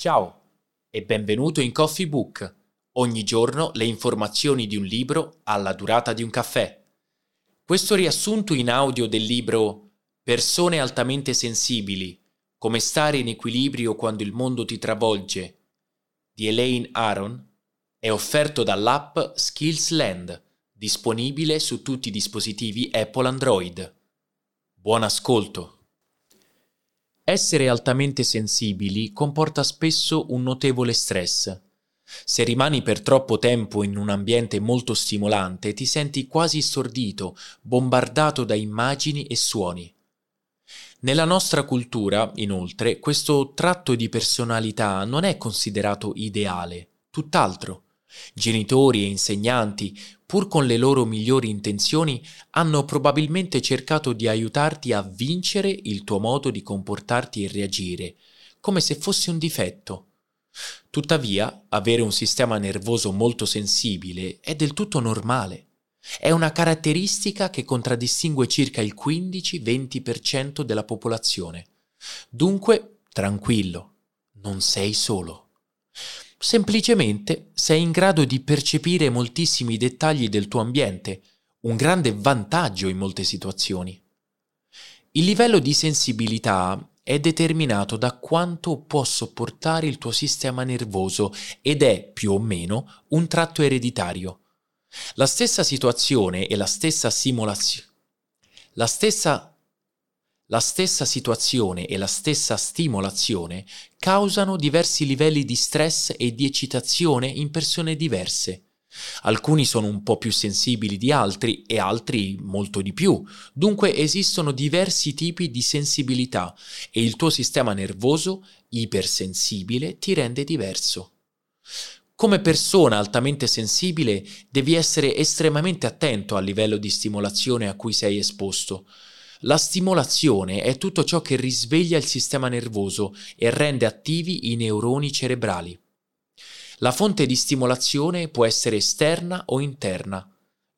Ciao e benvenuto in Coffee Book. Ogni giorno le informazioni di un libro alla durata di un caffè. Questo riassunto in audio del libro Persone altamente sensibili, come stare in equilibrio quando il mondo ti travolge di Elaine Aron è offerto dall'app Skillsland, disponibile su tutti i dispositivi Apple Android. Buon ascolto! Essere altamente sensibili comporta spesso un notevole stress. Se rimani per troppo tempo in un ambiente molto stimolante, ti senti quasi stordito, bombardato da immagini e suoni. Nella nostra cultura, inoltre, questo tratto di personalità non è considerato ideale, tutt'altro. Genitori e insegnanti, pur con le loro migliori intenzioni, hanno probabilmente cercato di aiutarti a vincere il tuo modo di comportarti e reagire, come se fosse un difetto. Tuttavia, avere un sistema nervoso molto sensibile è del tutto normale. È una caratteristica che contraddistingue circa il 15-20% della popolazione. Dunque, tranquillo, non sei solo. Semplicemente sei in grado di percepire moltissimi dettagli del tuo ambiente, un grande vantaggio in molte situazioni. Il livello di sensibilità è determinato da quanto può sopportare il tuo sistema nervoso ed è più o meno un tratto ereditario. La stessa situazione e la stessa simulazione la stessa la stessa situazione e la stessa stimolazione causano diversi livelli di stress e di eccitazione in persone diverse. Alcuni sono un po' più sensibili di altri e altri molto di più. Dunque esistono diversi tipi di sensibilità e il tuo sistema nervoso ipersensibile ti rende diverso. Come persona altamente sensibile devi essere estremamente attento al livello di stimolazione a cui sei esposto la stimolazione è tutto ciò che risveglia il sistema nervoso e rende attivi i neuroni cerebrali. La fonte di stimolazione può essere esterna o interna.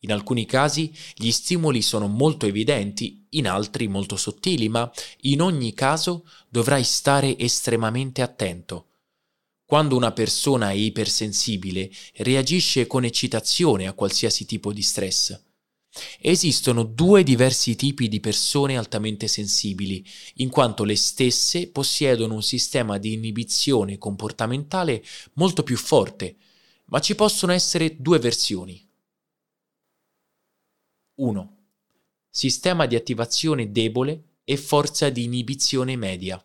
In alcuni casi gli stimoli sono molto evidenti, in altri molto sottili, ma in ogni caso dovrai stare estremamente attento. Quando una persona è ipersensibile, reagisce con eccitazione a qualsiasi tipo di stress. Esistono due diversi tipi di persone altamente sensibili, in quanto le stesse possiedono un sistema di inibizione comportamentale molto più forte, ma ci possono essere due versioni. 1. Sistema di attivazione debole e forza di inibizione media.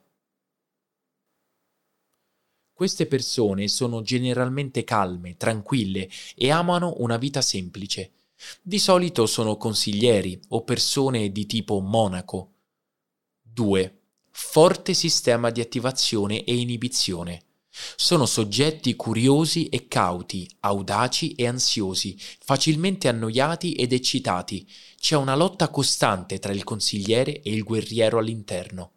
Queste persone sono generalmente calme, tranquille e amano una vita semplice di solito sono consiglieri o persone di tipo monaco. 2. Forte sistema di attivazione e inibizione. Sono soggetti curiosi e cauti, audaci e ansiosi, facilmente annoiati ed eccitati. C'è una lotta costante tra il consigliere e il guerriero all'interno.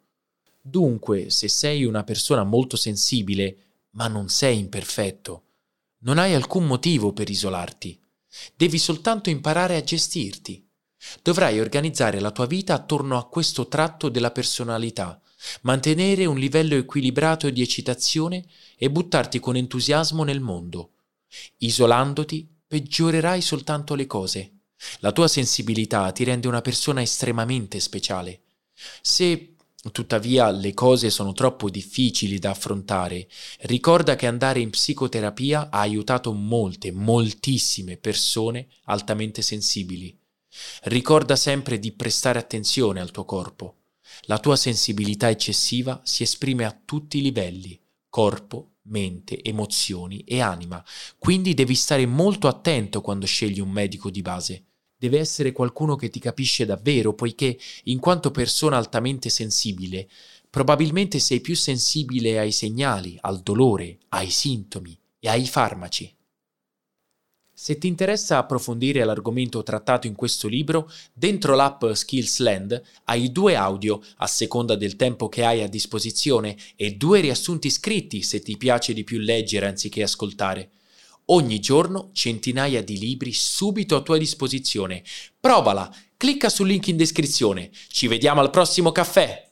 Dunque, se sei una persona molto sensibile, ma non sei imperfetto, non hai alcun motivo per isolarti. Devi soltanto imparare a gestirti. Dovrai organizzare la tua vita attorno a questo tratto della personalità, mantenere un livello equilibrato di eccitazione e buttarti con entusiasmo nel mondo. Isolandoti, peggiorerai soltanto le cose. La tua sensibilità ti rende una persona estremamente speciale. Se Tuttavia le cose sono troppo difficili da affrontare. Ricorda che andare in psicoterapia ha aiutato molte, moltissime persone altamente sensibili. Ricorda sempre di prestare attenzione al tuo corpo. La tua sensibilità eccessiva si esprime a tutti i livelli, corpo, mente, emozioni e anima, quindi devi stare molto attento quando scegli un medico di base deve essere qualcuno che ti capisce davvero, poiché, in quanto persona altamente sensibile, probabilmente sei più sensibile ai segnali, al dolore, ai sintomi e ai farmaci. Se ti interessa approfondire l'argomento trattato in questo libro, dentro l'app Skillsland hai due audio a seconda del tempo che hai a disposizione e due riassunti scritti se ti piace di più leggere anziché ascoltare. Ogni giorno centinaia di libri subito a tua disposizione. Provala, clicca sul link in descrizione. Ci vediamo al prossimo caffè!